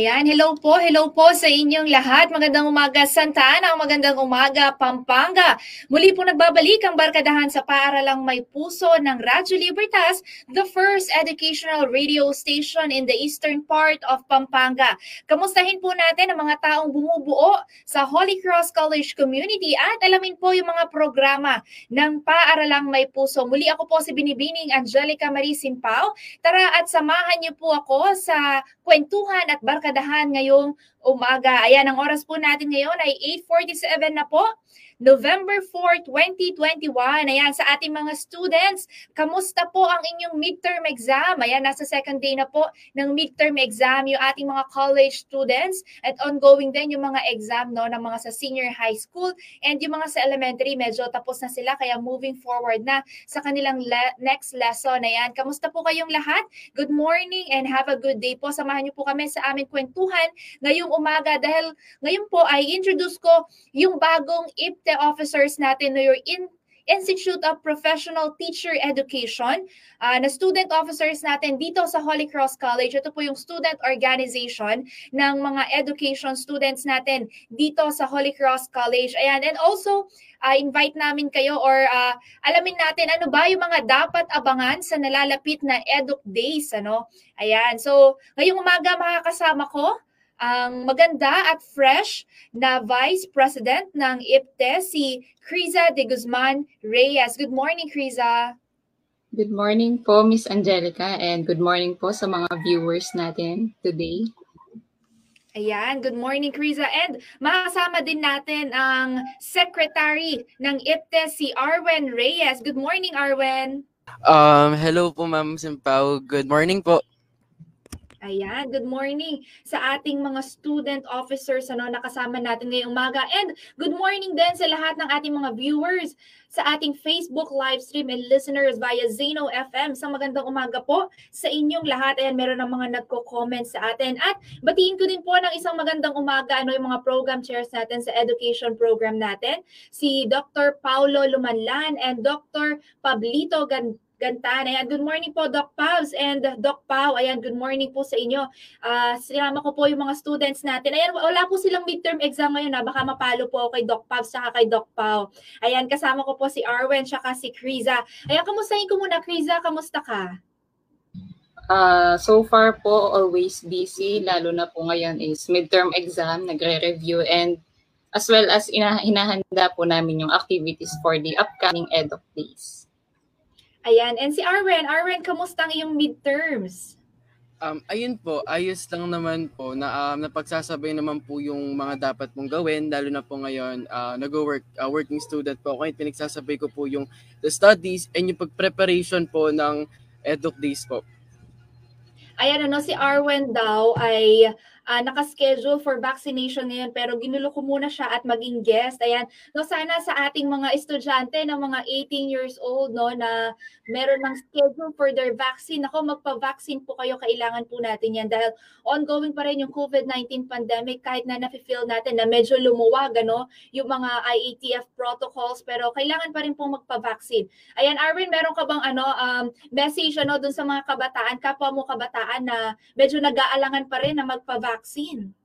Ayan, hello po, hello po sa inyong lahat. Magandang umaga Santa Ana, magandang umaga Pampanga. Muli po nagbabalik ang barkadahan sa paaralang may puso ng Radyo Libertas, the first educational radio station in the eastern part of Pampanga. Kamustahin po natin ang mga taong bumubuo sa Holy Cross College community at alamin po yung mga programa ng paaralang may puso. Muli ako po si Binibining Angelica Marie Simpao. Tara at samahan niyo po ako sa kwentuhan at barkadahan barkadahan ngayong umaga. Ayan, ang oras po natin ngayon ay 8.47 na po. November 4, 2021. Ayan, sa ating mga students, kamusta po ang inyong midterm exam? Ayan, nasa second day na po ng midterm exam yung ating mga college students at ongoing din yung mga exam no, ng mga sa senior high school and yung mga sa elementary, medyo tapos na sila kaya moving forward na sa kanilang le- next lesson. Ayan, kamusta po kayong lahat? Good morning and have a good day po. Samahan niyo po kami sa aming kwentuhan ngayong umaga dahil ngayon po ay introduce ko yung bagong IPTE officers natin na you're in Institute of Professional Teacher Education uh, na student officers natin dito sa Holy Cross College. Ito po yung student organization ng mga education students natin dito sa Holy Cross College. Ayan, and also uh, invite namin kayo or uh, alamin natin ano ba yung mga dapat abangan sa nalalapit na Educ Days. Ano? Ayan, so ngayong umaga makakasama ko ang maganda at fresh na Vice President ng IPTE, si Criza de Guzman Reyes. Good morning, Criza. Good morning po, Miss Angelica, and good morning po sa mga viewers natin today. Ayan, good morning, Criza. And makasama din natin ang Secretary ng IPTE, si Arwen Reyes. Good morning, Arwen. Um, hello po, Ma'am Simpao. Good morning po. Ayan, good morning sa ating mga student officers ano, nakasama natin ngayong umaga. And good morning din sa lahat ng ating mga viewers sa ating Facebook live stream and listeners via Zeno FM. Sa magandang umaga po sa inyong lahat. Ayan, meron ng mga nagko-comment sa atin. At batiin ko din po ng isang magandang umaga ano yung mga program chairs natin sa education program natin. Si Dr. Paulo Lumanlan and Dr. Pablito Gan Gantan. Ayan, good morning po Doc Pavs and Doc Pau. Ayan, good morning po sa inyo. Uh, sinama ko po yung mga students natin. Ayan, wala po silang midterm exam ngayon. Ha? Baka mapalo po kay Doc Pavs saka kay Doc Pau. Ayan, kasama ko po si Arwen saka si Kriza. Ayan, kamustahin ko muna Kriza, kamusta ka? Uh, so far po, always busy. Lalo na po ngayon is midterm exam, nagre-review and as well as ina- hinahanda po namin yung activities for the upcoming EDOC days. Ayan. And si Arwen, Arwen, kamusta ang iyong midterms? Um, ayun po, ayos lang naman po na um, napagsasabay naman po yung mga dapat mong gawin, lalo na po ngayon, uh, nag-work, uh, working student po ako, pinagsasabay ko po yung the studies and yung pag-preparation po ng EDUC days po. Ayan, ano, si Arwen daw ay uh, nakaschedule for vaccination ngayon pero ginulo ko muna siya at maging guest. Ayan, no sana sa ating mga estudyante na mga 18 years old no na meron ng schedule for their vaccine. Ako magpa-vaccine po kayo, kailangan po natin 'yan dahil ongoing pa rin yung COVID-19 pandemic kahit na nafi-feel natin na medyo lumuwag ano yung mga IATF protocols pero kailangan pa rin pong magpa-vaccine. Ayan, Arvin, meron ka bang ano um, message ano dun sa mga kabataan, kapwa mo kabataan na medyo nag-aalangan pa rin na magpa-vaccine? Vaccine?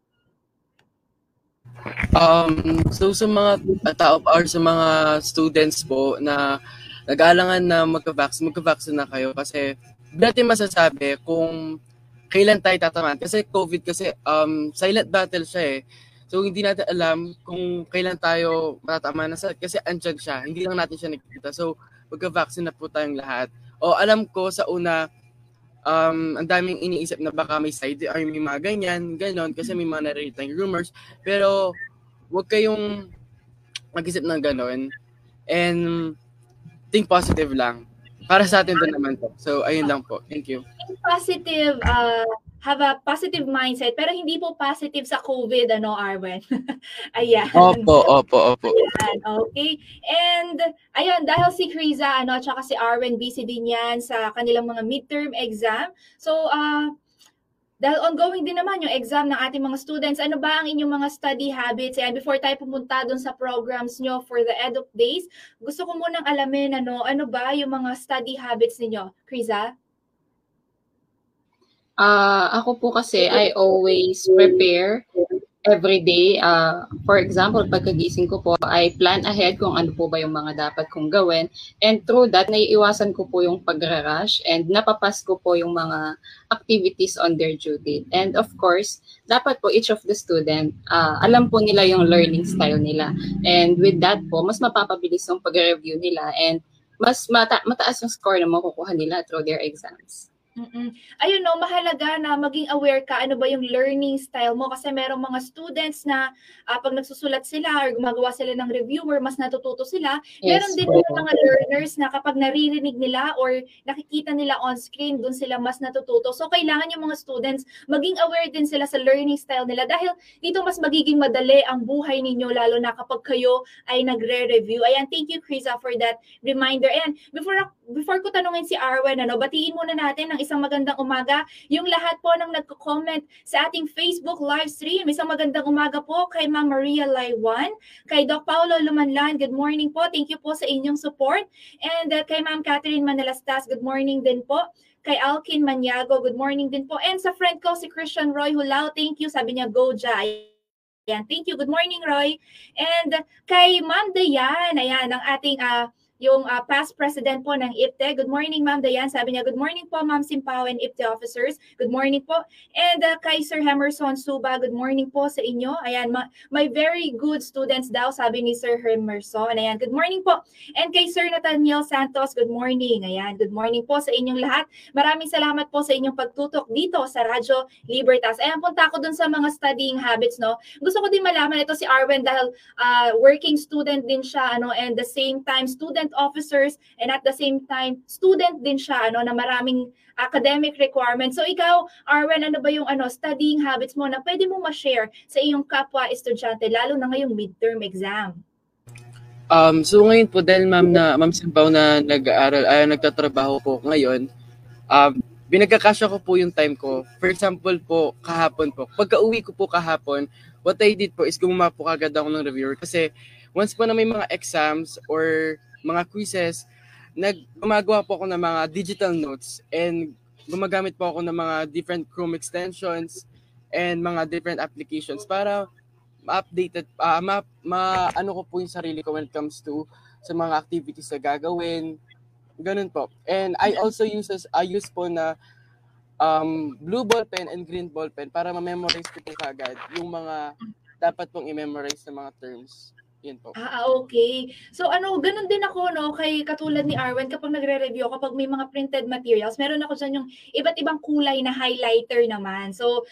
Um, so sa mga tao or sa mga students po na nag-aalangan na magka-vaccine, magka-vaccine na kayo kasi dati masasabi kung kailan tayo tatamaan. Kasi COVID kasi um, silent battle siya eh. So hindi natin alam kung kailan tayo matatamaan na sa kasi andyan siya. Hindi lang natin siya nakikita. So magka-vaccine na po tayong lahat. O alam ko sa una um, ang daming iniisip na baka may side or may mga ganyan, ganon, kasi may mga naririnig tayong rumors. Pero, huwag kayong mag-isip ng ganon. And, think positive lang. Para sa atin din naman to. So, ayun lang po. Thank you. Think positive, uh, have a positive mindset, pero hindi po positive sa COVID, ano, Arwen? ayan. Opo, opo, opo. Ayan, okay. And, ayun, dahil si Kriza, ano, tsaka si Arwen, busy din yan sa kanilang mga midterm exam. So, uh, dahil ongoing din naman yung exam ng ating mga students, ano ba ang inyong mga study habits? And before tayo pumunta doon sa programs nyo for the EDUC days, gusto ko munang alamin ano, ano ba yung mga study habits ninyo? Kriza? Uh, ako po kasi, I always prepare every day. Uh, for example, pagkagising ko po, I plan ahead kung ano po ba yung mga dapat kong gawin. And through that, naiiwasan ko po yung pag-rush and napapas ko po yung mga activities on their duty. And of course, dapat po each of the student, uh, alam po nila yung learning style nila. And with that po, mas mapapabilis yung pag-review nila and mas mata- mataas yung score na makukuha nila through their exams. Mm-mm. Ayun no, mahalaga na maging aware ka ano ba yung learning style mo kasi merong mga students na uh, pag nagsusulat sila or gumagawa sila ng reviewer, mas natututo sila. Yes, Meron din yung mga learners na kapag naririnig nila or nakikita nila on screen, dun sila mas natututo. So kailangan yung mga students maging aware din sila sa learning style nila dahil dito mas magiging madali ang buhay ninyo lalo na kapag kayo ay nagre-review. Ayan, thank you Krisa for that reminder. And before before ko tanungin si Arwen, ano, batiin muna natin ng isang magandang umaga. Yung lahat po ng nagko-comment sa ating Facebook live stream. Isang magandang umaga po kay Ma'am Maria Laiwan, kay Doc Paulo Lumanlan. Good morning po. Thank you po sa inyong support. And uh, kay Ma'am Catherine Manalastas, good morning din po kay Alkin Maniago, good morning din po. And sa friend ko, si Christian Roy Hulao, thank you. Sabi niya, go Jai. Ayan, thank you. Good morning, Roy. And kay Ma'am Dayan, ayan, ang ating uh, yung uh, past president po ng IPTE. Good morning, Ma'am Dayan. Sabi niya, good morning po, Ma'am Simpao and IPTE officers. Good morning po. And uh, kay Sir Hemerson Suba, good morning po sa inyo. Ayan, ma- my very good students daw, sabi ni Sir Hemerson. Ayan, good morning po. And kay Sir Nathaniel Santos, good morning. Ayan, good morning po sa inyong lahat. Maraming salamat po sa inyong pagtutok dito sa Radyo Libertas. Ayan, punta ako dun sa mga studying habits, no? Gusto ko din malaman ito si Arwen dahil uh, working student din siya, ano, and the same time student student officers and at the same time student din siya ano na maraming academic requirements. So ikaw, Arwen, ano ba yung ano studying habits mo na pwede mo ma-share sa iyong kapwa estudyante lalo na ngayong midterm exam? Um, so ngayon po dahil ma'am na ma'am Simbaw na nag-aaral ay nagtatrabaho po ngayon, um, binagkakasya ko po yung time ko. For example po, kahapon po. Pagka-uwi ko po kahapon, what I did po is gumawa po kagad ako ng reviewer kasi once po na may mga exams or mga quizzes, nag gumagawa po ako ng mga digital notes and gumagamit po ako ng mga different Chrome extensions and mga different applications para ma-updated, uh, ma, ma, ano ko po yung sarili ko when it comes to sa mga activities na gagawin. Ganun po. And I also use, I use po na um, blue ball pen and green ball pen para ma-memorize ko po kagad yung mga dapat pong i-memorize na mga terms. Yun po. Ah, ah, okay. So ano, ganun din ako no kay katulad ni Arwen kapag nagre-review kapag may mga printed materials, meron ako diyan yung iba't ibang kulay na highlighter naman. So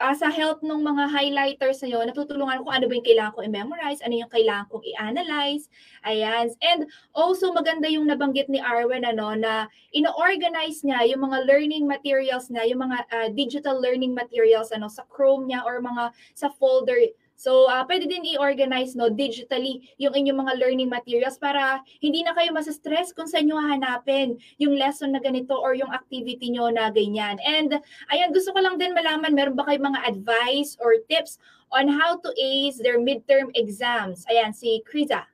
uh, sa help ng mga highlighters na yun, natutulungan ko ano ba yung kailangan ko i-memorize, ano yung kailangan kong i-analyze. Ayan. And also maganda yung nabanggit ni Arwen ano, na ino-organize niya yung mga learning materials na, yung mga uh, digital learning materials ano, sa Chrome niya or mga sa folder So, uh, pwede din i-organize no, digitally yung inyong mga learning materials para hindi na kayo masa-stress kung saan nyo hahanapin yung lesson na ganito or yung activity nyo na ganyan. And ayan, gusto ko lang din malaman, meron ba kayong mga advice or tips on how to ace their midterm exams? Ayan, si Kriza.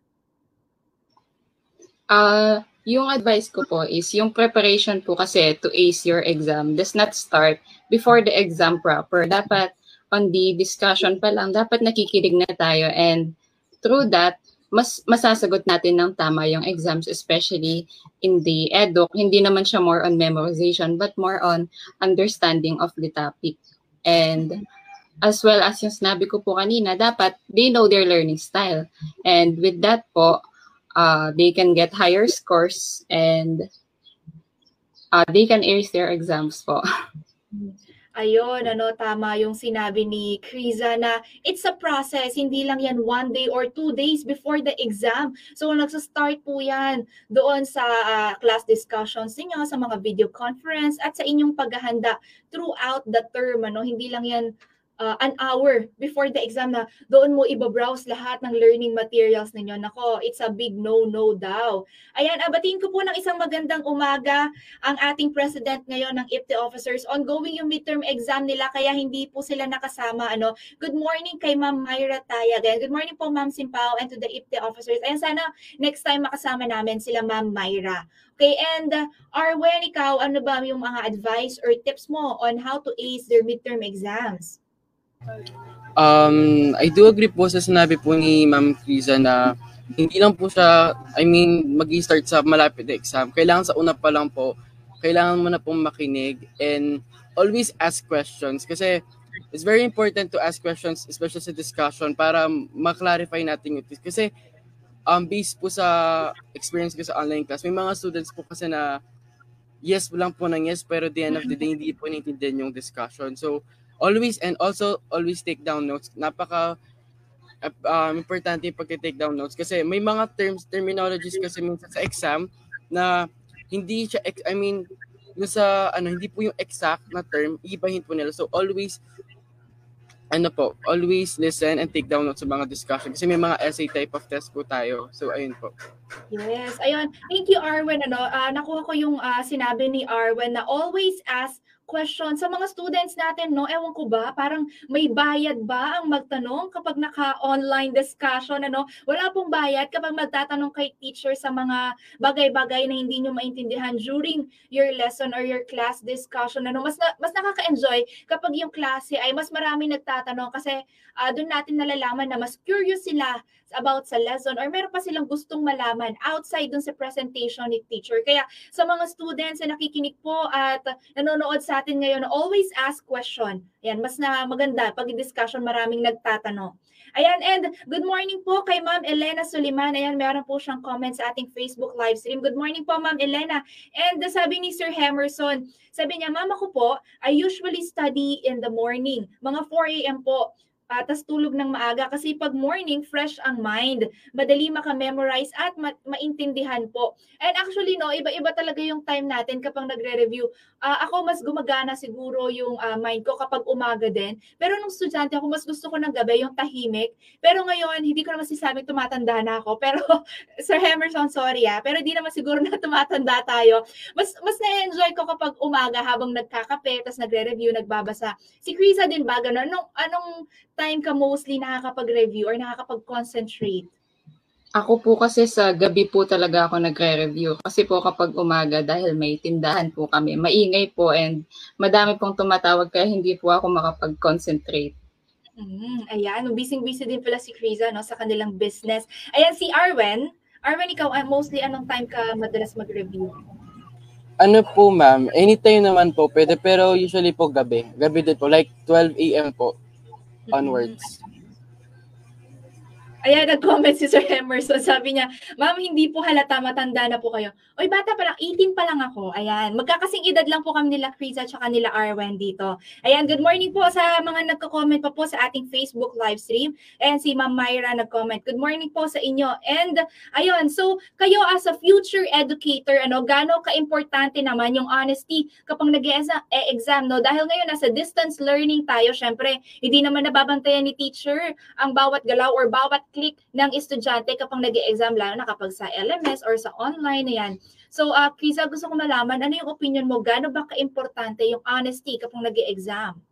Uh, yung advice ko po is yung preparation po kasi to ace your exam does not start before the exam proper. Dapat on the discussion pa lang, dapat nakikinig na tayo and through that, mas masasagot natin ng tama yung exams, especially in the EDUC. Hindi naman siya more on memorization, but more on understanding of the topic. And as well as yung sinabi ko po kanina, dapat they know their learning style. And with that po, uh, they can get higher scores and uh, they can ace their exams po. Ayun, ano, tama yung sinabi ni Kriza na it's a process. Hindi lang yan one day or two days before the exam. So, nagsa-start po yan doon sa uh, class discussions ninyo, sa mga video conference, at sa inyong paghahanda throughout the term. Ano? Hindi lang yan uh, an hour before the exam na doon mo ibabrowse lahat ng learning materials ninyo. Nako, it's a big no-no daw. Ayan, abatiin ko po ng isang magandang umaga ang ating president ngayon ng IPTE officers. Ongoing yung midterm exam nila kaya hindi po sila nakasama. Ano. Good morning kay Ma'am Myra Tayagan. Good morning po Ma'am Simpao and to the IPTE officers. Ayan, sana next time makasama namin sila Ma'am Myra. Okay, and uh, Arwen, ikaw, ano ba yung mga advice or tips mo on how to ace their midterm exams? Um, I do agree po sa sinabi po ni Ma'am Criza na hindi lang po siya, I mean, mag start sa malapit na exam. Kailangan sa una pa lang po, kailangan mo na pong makinig and always ask questions kasi it's very important to ask questions, especially sa discussion para ma-clarify natin yung Kasi um, based po sa experience ko sa online class, may mga students po kasi na yes lang po ng yes, pero at the end of the day, hindi po naintindihan yung discussion. So, always and also always take down notes. Napaka um, importante yung pag-take down notes kasi may mga terms, terminologies kasi minsan sa exam na hindi siya, I mean, yung sa, ano, hindi po yung exact na term, ibahin po nila. So, always ano po, always listen and take down notes sa mga discussion kasi may mga essay type of test po tayo. So, ayun po. Yes, ayun. Thank you, Arwen. Ano, uh, nakuha ko yung uh, sinabi ni Arwen na always ask question sa mga students natin, no? Ewan ko ba, parang may bayad ba ang magtanong kapag naka-online discussion, ano? Wala pong bayad kapag magtatanong kay teacher sa mga bagay-bagay na hindi nyo maintindihan during your lesson or your class discussion, ano? Mas, na, mas nakaka-enjoy kapag yung klase ay mas marami nagtatanong kasi uh, doon natin nalalaman na mas curious sila about sa lesson or meron pa silang gustong malaman outside dun sa presentation ni teacher. Kaya sa mga students na nakikinig po at nanonood sa atin ngayon, always ask question. Ayan, mas na maganda pag discussion maraming nagtatanong. Ayan, and good morning po kay Ma'am Elena Suliman. Ayan, meron po siyang comment sa ating Facebook live stream. Good morning po, Ma'am Elena. And sabi ni Sir Hemerson, sabi niya, Mama ko po, I usually study in the morning. Mga 4 a.m. po uh, tas tulog ng maaga kasi pag morning, fresh ang mind. Madali maka-memorize at ma- maintindihan po. And actually, no, iba-iba talaga yung time natin kapag nagre-review. Uh, ako, mas gumagana siguro yung uh, mind ko kapag umaga din. Pero nung estudyante ako, mas gusto ko ng gabi, yung tahimik. Pero ngayon, hindi ko naman sisabing tumatanda na ako. Pero, Sir Hemerson, sorry ah. Pero di naman siguro na tumatanda tayo. Mas, mas na-enjoy ko kapag umaga habang nagkakape, tapos nagre-review, nagbabasa. Si Krisa din ba, ganun? Anong, anong time ka mostly nakakapag-review or nakakapag-concentrate? Ako po kasi sa gabi po talaga ako nagre-review. Kasi po kapag umaga, dahil may tindahan po kami, maingay po and madami pong tumatawag kaya hindi po ako makapag-concentrate. Mm, ayan, busy-busy din pala si Kriza no, sa kanilang business. Ayan, si Arwen. Arwen, ikaw ah, mostly anong time ka madalas mag-review? Ano po ma'am, anytime naman po pwede pero usually po gabi. Gabi din po, like 12 a.m. po Mm-hmm. onwards. Ayan, nag-comment si Sir Emerson. Sabi niya, Ma'am, hindi po halata, matanda na po kayo. Oy, bata pa lang, 18 pa lang ako. Ayan, magkakasing edad lang po kami nila Krisa at nila Arwen dito. Ayan, good morning po sa mga nagko-comment pa po sa ating Facebook live stream. And si Ma'am Myra nag-comment. Good morning po sa inyo. And ayun, so kayo as a future educator, ano, gaano ka-importante naman yung honesty kapag nag-exam, no? Dahil ngayon nasa distance learning tayo, syempre, hindi naman nababantayan ni teacher ang bawat galaw or bawat click ng estudyante kapag nag exam lalo na kapag sa LMS or sa online na yan. So, uh, Krisa, gusto ko malaman, ano yung opinion mo? Gaano ba ka-importante yung honesty kapag nag exam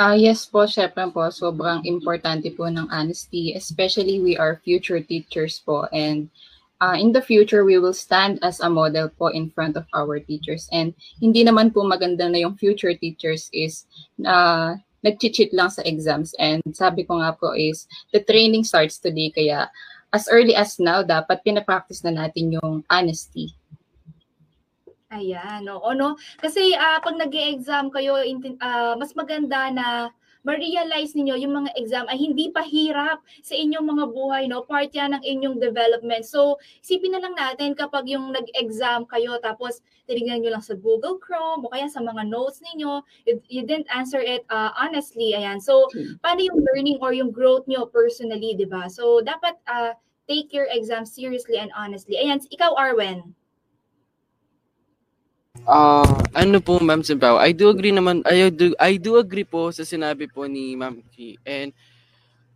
Ah, uh, yes po, syempre po, sobrang importante po ng honesty, especially we are future teachers po and uh, in the future we will stand as a model po in front of our teachers and hindi naman po maganda na yung future teachers is uh, nag-cheat lang sa exams. And sabi ko nga po is, the training starts today. Kaya as early as now, dapat pinapractice na natin yung honesty. Ayan, oo, no? Kasi uh, pag nag exam kayo, uh, mas maganda na ma-realize ninyo yung mga exam ay hindi pa hirap sa inyong mga buhay, no? Part yan ng inyong development. So, isipin na lang natin kapag yung nag-exam kayo tapos tinignan nyo lang sa Google Chrome o kaya sa mga notes ninyo, you, you didn't answer it uh, honestly. Ayan. So, paano yung learning or yung growth nyo personally, di ba? So, dapat uh, take your exam seriously and honestly. Ayan, ikaw, Arwen. Ah, ano po Ma'am Simbaw, I do agree naman I do I do agree po sa sinabi po ni Ma'am Ki. And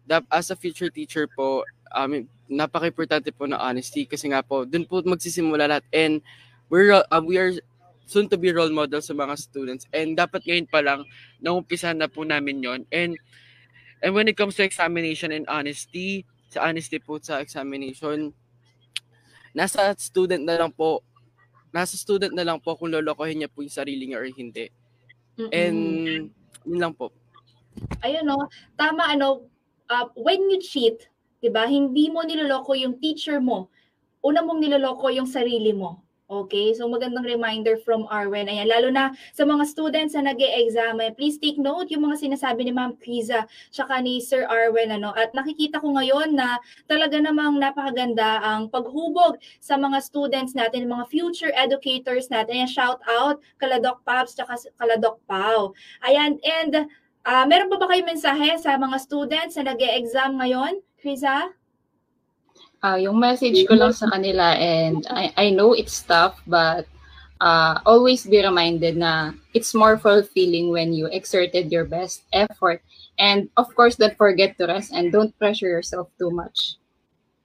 dap as a future teacher po, um, napaka-importante po ng honesty kasi nga po dun po magsisimula lahat. And we're uh, we are soon to be role model sa mga students. And dapat ngayon pa lang naumpisa na po namin yon and and when it comes to examination and honesty sa honesty po sa examination nasa student na lang po nasa student na lang po kung lolokohin niya po yung sarili niya or hindi Mm-mm. and yun lang po ayun no, tama ano, uh, when you cheat, 'di ba? Hindi mo niloloko yung teacher mo. Una mong niloloko yung sarili mo. Okay? So magandang reminder from Arwen. Ayan, lalo na sa mga students na nag exam please take note yung mga sinasabi ni Ma'am Kriza tsaka ni Sir Arwen ano. At nakikita ko ngayon na talaga namang napakaganda ang paghubog sa mga students natin, mga future educators natin. Ayan, shout out kala Doc Paps tsaka kala Doc Pau. Ayan, and Ah, meron pa ba kayo mensahe sa mga students na nag-exam ngayon, Kriza? Ah, yung message ko lang sa kanila and I, I know it's tough but uh, always be reminded na it's more fulfilling when you exerted your best effort and of course don't forget to rest and don't pressure yourself too much.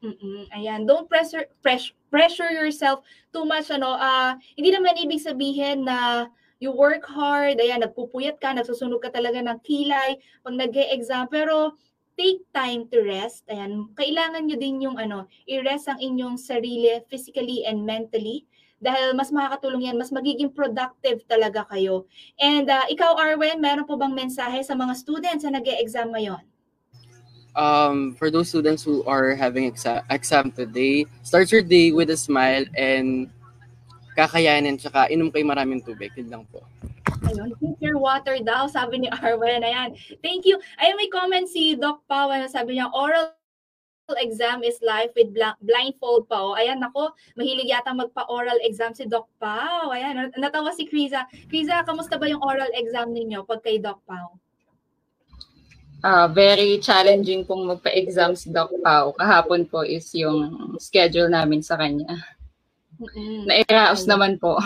Mm-mm, ayan, don't pressure pressure pressure yourself too much ano. Ah, hindi naman ibig sabihin na you work hard, ayan, nagpupuyat ka, nagsusunog ka talaga ng kilay pag nag exam pero take time to rest. Ayan, kailangan nyo din yung ano, i-rest ang inyong sarili physically and mentally dahil mas makakatulong yan, mas magiging productive talaga kayo. And uh, ikaw, Arwen, meron po bang mensahe sa mga students na nag exam ngayon? um, for those students who are having exa- exam today, start your day with a smile and kakayanin tsaka inom kayo maraming tubig. Yun lang po. Ayun, drink your water daw, sabi ni Arwen. Ayan, thank you. Ayun, may comment si Doc Pao, sabi niya, oral exam is life with bl- blindfold pa. Oh. Ayan, nako, mahilig yata magpa-oral exam si Doc Pao. Ayan, natawa si Kriza. Kriza, kamusta ba yung oral exam ninyo pag kay Doc Pao? Uh, very challenging pong magpa-exam si Doc Pau. Kahapon po is yung schedule namin sa kanya. Mm-mm. Nairaos naman po.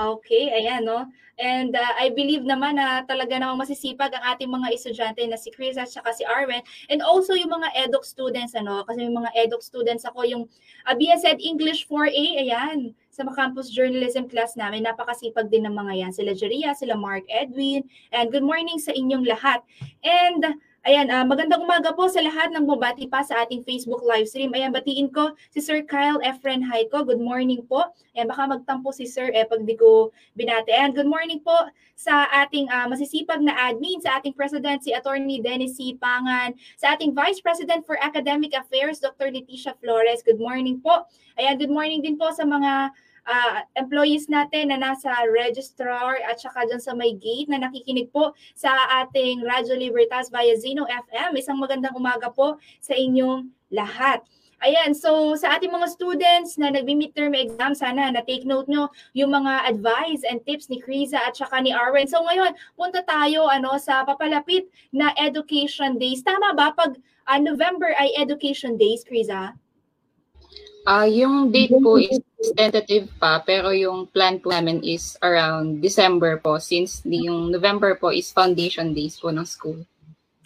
Okay, ayan, no? And uh, I believe naman na talaga namang masisipag ang ating mga estudyante na si Chris at si Arwen. And also yung mga EDOC students, ano? Kasi yung mga EDOC students ako, yung uh, BSED English 4A, ayan, sa campus journalism class namin, napakasipag din ng mga yan. Sila Jeria, sila Mark Edwin, and good morning sa inyong lahat. And Ayan, uh, magandang umaga po sa lahat ng bumati pa sa ating Facebook live stream. Ayan, batiin ko si Sir Kyle Efren Haiko. Good morning po. Ayan, baka magtampo si Sir eh pag di ko binati. Ayan, good morning po sa ating uh, masisipag na admin, sa ating President si Attorney Dennis C. Pangan, sa ating Vice President for Academic Affairs, Dr. Leticia Flores. Good morning po. Ayan, good morning din po sa mga uh, employees natin na nasa registrar at saka dyan sa may gate na nakikinig po sa ating Radyo Libertas via Zeno FM. Isang magandang umaga po sa inyong lahat. Ayan, so sa ating mga students na nagbi-midterm exam, sana na-take note nyo yung mga advice and tips ni Kriza at saka ni Arwen. So ngayon, punta tayo ano sa papalapit na Education Days. Tama ba pag uh, November ay Education Days, Kriza? Ah, uh, yung date po is tentative pa, pero yung plan po namin is around December po since yung November po is foundation days po ng school.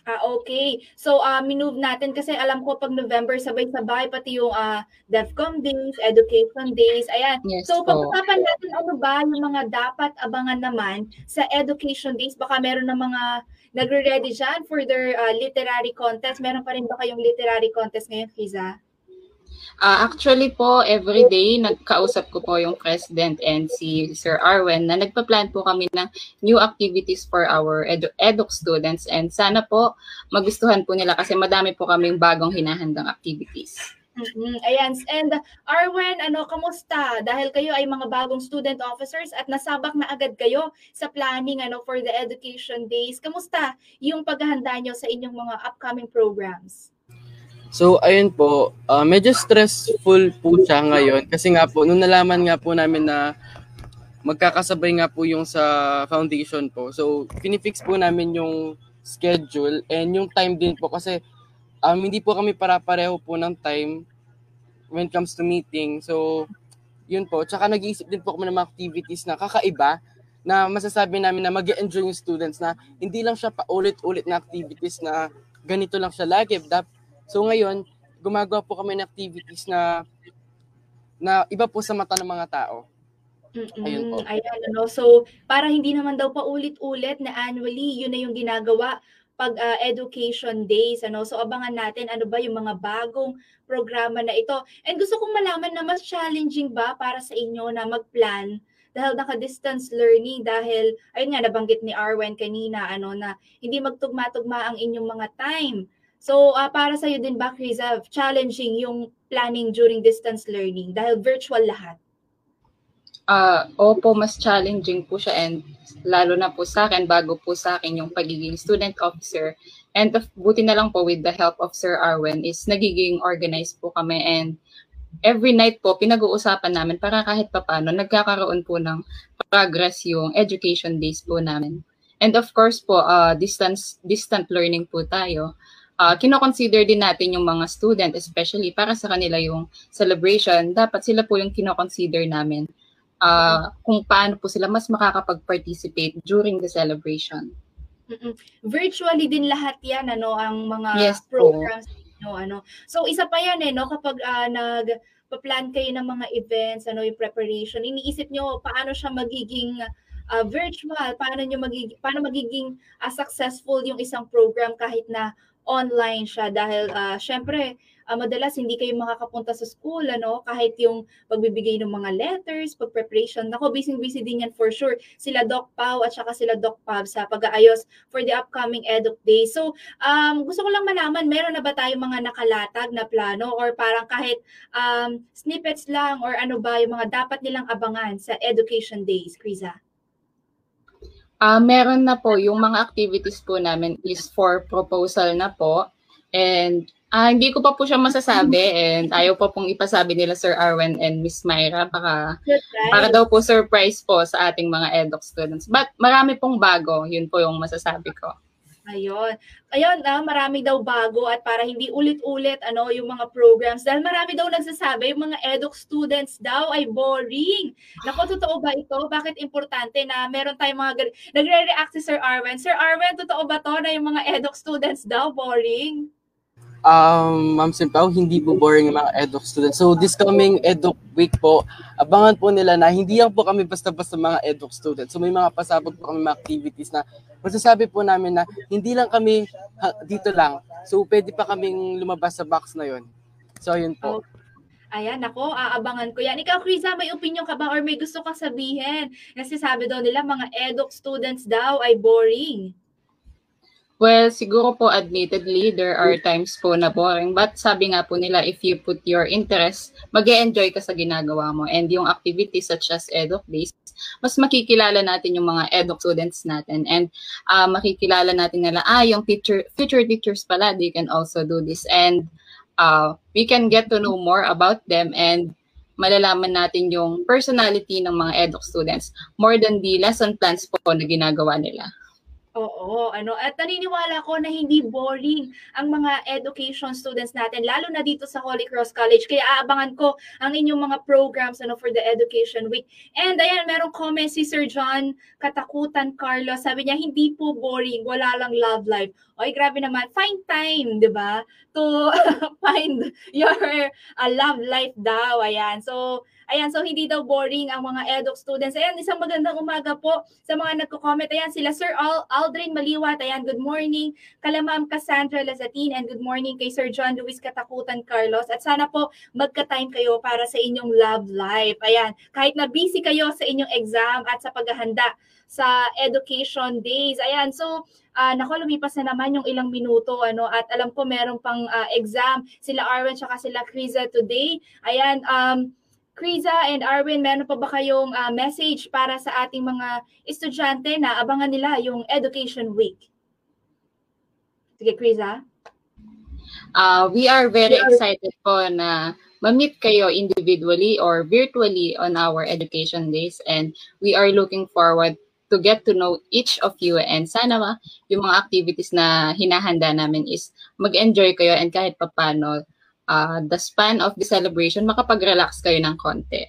Ah, okay. So, uh, minove natin kasi alam ko pag November sabay-sabay pati yung uh, DEFCON days, education days. Ayan. Yes, so, pag-usapan natin ano ba yung mga dapat abangan naman sa education days. Baka meron na mga nagre-ready dyan for their uh, literary contest. Meron pa rin ba kayong literary contest ngayon, Kiza? Uh, actually po, every day, nagkausap ko po yung president and si Sir Arwen na nagpa-plan po kami ng new activities for our edu- EDUC students and sana po magustuhan po nila kasi madami po kaming bagong hinahandang activities. Mm-hmm. Ayan. And Arwen, ano, kamusta? Dahil kayo ay mga bagong student officers at nasabak na agad kayo sa planning ano, for the education days. Kamusta yung paghahanda nyo sa inyong mga upcoming programs? So, ayun po, uh, medyo stressful po siya ngayon kasi nga po, nung nalaman nga po namin na magkakasabay nga po yung sa foundation po. So, kinifix po namin yung schedule and yung time din po kasi um, hindi po kami para pareho po ng time when it comes to meeting. So, Yun po. Tsaka nag-iisip din po kami ng mga activities na kakaiba na masasabi namin na mag enjoy yung students na hindi lang siya paulit-ulit na activities na ganito lang siya lagi. So ngayon, gumagawa po kami ng activities na na iba po sa mata ng mga tao. Mm-mm. Ayun po. Ayan, ano. So, para hindi naman daw paulit-ulit na annually, yun na yung ginagawa pag ah, education days, ano. So, abangan natin ano ba yung mga bagong programa na ito. And gusto kong malaman na mas challenging ba para sa inyo na mag-plan dahil naka-distance learning dahil ayun nga nabanggit ni Arwen kanina ano na hindi magtugma-tugma ang inyong mga time. So, ah, para sa iyo din ba, Kriza, challenging yung planning during distance learning dahil virtual lahat? Ah, opo, mas challenging po siya and lalo na po sa akin, bago po sa akin yung pagiging student officer. And of, buti na lang po with the help of Sir Arwen is nagiging organized po kami and every night po pinag-uusapan namin para kahit papano nagkakaroon po ng progress yung education days po namin. And of course po, uh, distance distant learning po tayo. Uh, kino-consider din natin yung mga student, especially para sa kanila yung celebration. Dapat sila po yung kino-consider namin uh, kung paano po sila mas makakapag-participate during the celebration. Mm-mm. Virtually din lahat 'yan ano ang mga Yes programs no ano. So isa pa 'yan eh no kapag ah, nag plan kayo ng mga events ano yung preparation iniisip nyo paano siya magiging ah, virtual paano nyo magiging paano magiging ah, successful yung isang program kahit na online siya dahil ah, syempre ah, madalas hindi kayo makakapunta sa school ano kahit yung pagbibigay ng mga letters pag preparation nako busy busy din yan for sure sila Doc Pau at saka sila Doc Pab sa pag-aayos for the upcoming EDUC Day. So, um, gusto ko lang malaman, meron na ba tayong mga nakalatag na plano or parang kahit um, snippets lang or ano ba yung mga dapat nilang abangan sa Education Days, Kriza? Ah, meron na po yung mga activities po namin is for proposal na po. And ah, hindi ko pa po siya masasabi and ayaw pa pong ipasabi nila Sir Arwen and Miss Myra para para daw po surprise po sa ating mga EDOC students. But marami pong bago, yun po yung masasabi ko. Ayun. Ayun, ah, marami daw bago at para hindi ulit-ulit ano yung mga programs dahil marami daw nagsasabi yung mga EDUC students daw ay boring. Nako, totoo ba ito? Bakit importante na meron tayong mga gan- nagre-react si Sir Arwen. Sir Arwen, totoo ba to na yung mga EDUC students daw boring? Um, Ma'am Simpao, hindi po boring yung mga EDUC students. So this coming EDUC week po, abangan po nila na hindi lang po kami basta-basta mga EDUC students. So may mga pasabog po kami mga activities na masasabi po namin na hindi lang kami dito lang. So pwede pa kaming lumabas sa box na yon. So yun po. Ayan, ako, aabangan ko yan. Ikaw, Krisa, may opinion ka ba or may gusto ka sabihin? Kasi sabi daw nila, mga EDUC students daw ay boring. Well, siguro po admittedly, there are times po na boring. But sabi nga po nila, if you put your interest, mag enjoy ka sa ginagawa mo. And yung activities such as EDOC Days, mas makikilala natin yung mga EDOC students natin. And uh, makikilala natin nila, ah, yung teacher, future teachers pala, they can also do this. And uh, we can get to know more about them and malalaman natin yung personality ng mga EDOC students more than the lesson plans po na ginagawa nila. Oo, ano, at naniniwala ko na hindi boring ang mga education students natin, lalo na dito sa Holy Cross College. Kaya aabangan ko ang inyong mga programs ano, for the Education Week. And ayan, merong comment si Sir John Katakutan Carlos. Sabi niya, hindi po boring, wala lang love life. Oy, grabe naman. Find time, di ba? To find your uh, love life daw. Ayan. So, Ayan, so hindi daw boring ang mga EDUC students. Ayan, isang magandang umaga po sa mga nagko-comment. Ayan, sila Sir Al Aldrin Maliwat. Ayan, good morning. Kala Ma'am Cassandra Lazatin and good morning kay Sir John Luis Katakutan Carlos. At sana po magka-time kayo para sa inyong love life. Ayan, kahit na busy kayo sa inyong exam at sa paghahanda sa education days. Ayan, so uh, nako lumipas na naman yung ilang minuto ano at alam ko meron pang uh, exam sila Arwen at sila Kriza today. Ayan, um Kriza and Arwin, meron pa ba kayong uh, message para sa ating mga estudyante na abangan nila yung Education Week? Sige, Kriza. Uh, we are very excited po na ma-meet kayo individually or virtually on our education days and we are looking forward to get to know each of you and sana ma, yung mga activities na hinahanda namin is mag-enjoy kayo and kahit papano uh, the span of the celebration, makapag-relax kayo ng konti.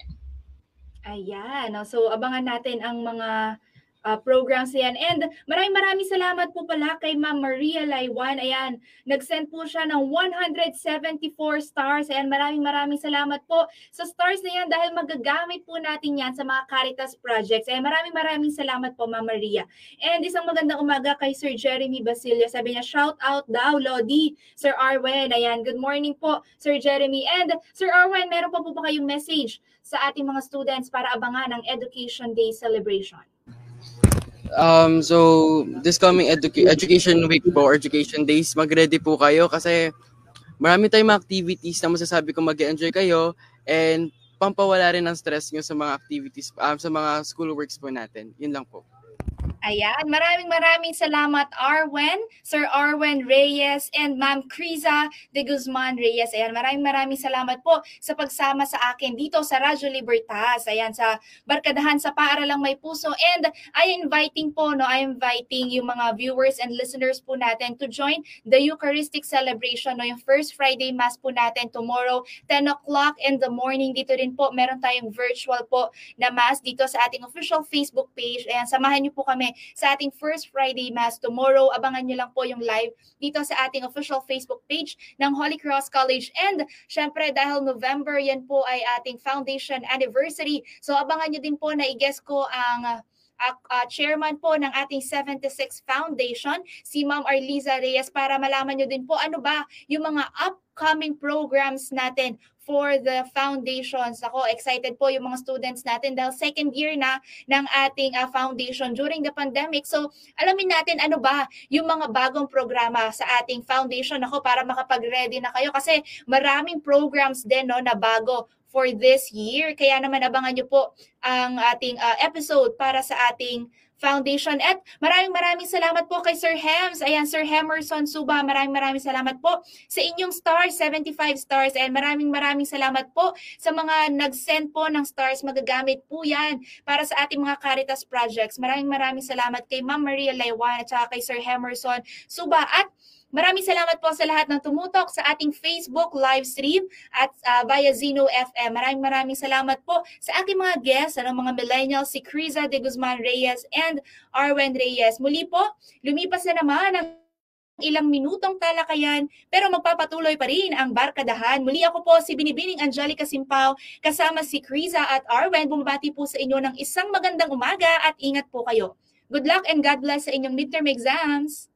Ayan. So, abangan natin ang mga uh, programs na yan. And maraming maraming salamat po pala kay Ma'am Maria Laiwan. Ayan, nag-send po siya ng 174 stars. Ayan, maraming maraming salamat po sa stars na yan dahil magagamit po natin yan sa mga Caritas projects. Ayan, maraming maraming salamat po Ma'am Maria. And isang magandang umaga kay Sir Jeremy Basilio. Sabi niya, shout out daw, Lodi, Sir Arwen. Ayan, good morning po, Sir Jeremy. And Sir Arwen, meron pa po ba kayong message sa ating mga students para abangan ang Education Day celebration? Um, so, this coming educa- education week po, education days, mag-ready po kayo kasi marami tayong mga activities na masasabi ko mag enjoy kayo and pampawala rin ng stress nyo sa mga activities, um, sa mga school works po natin. Yun lang po. Ayan, maraming maraming salamat Arwen, Sir Arwen Reyes, and Ma'am Criza de Guzman Reyes. Ayan, maraming maraming salamat po sa pagsama sa akin dito sa Radyo Libertas. Ayan, sa Barkadahan sa Paaralang May Puso. And I inviting po, no, I inviting yung mga viewers and listeners po natin to join the Eucharistic celebration, no, yung first Friday Mass po natin tomorrow, 10 o'clock in the morning. Dito rin po, meron tayong virtual po na Mass dito sa ating official Facebook page. Ayan, samahan niyo po kami sa ating first Friday Mass tomorrow. Abangan nyo lang po yung live dito sa ating official Facebook page ng Holy Cross College. And syempre dahil November, yan po ay ating foundation anniversary. So abangan nyo din po na i-guess ko ang uh, uh, chairman po ng ating 76 Foundation, si Ma'am Arliza Reyes, para malaman nyo din po ano ba yung mga upcoming programs natin for the foundations. Ako, excited po yung mga students natin dahil second year na ng ating uh, foundation during the pandemic. So, alamin natin ano ba yung mga bagong programa sa ating foundation ako para makapag-ready na kayo kasi maraming programs din no, na bago for this year. Kaya naman abangan nyo po ang ating uh, episode para sa ating Foundation. At maraming maraming salamat po kay Sir Hems. Ayan, Sir Hemerson Suba, maraming maraming salamat po sa inyong stars, 75 stars. And maraming maraming salamat po sa mga nag-send po ng stars. Magagamit po yan para sa ating mga Caritas projects. Maraming maraming salamat kay Ma'am Maria Laywan at saka kay Sir Hemerson Suba. At Maraming salamat po sa lahat ng tumutok sa ating Facebook live stream at uh, via Zeno FM. Maraming maraming salamat po sa aking mga guests, ano, mga millennials, si Criza de Guzman Reyes and Arwen Reyes. Muli po, lumipas na naman ang ilang minutong talakayan pero magpapatuloy pa rin ang barkadahan. Muli ako po si Binibining Angelica Simpao kasama si Criza at Arwen. Bumabati po sa inyo ng isang magandang umaga at ingat po kayo. Good luck and God bless sa inyong midterm exams!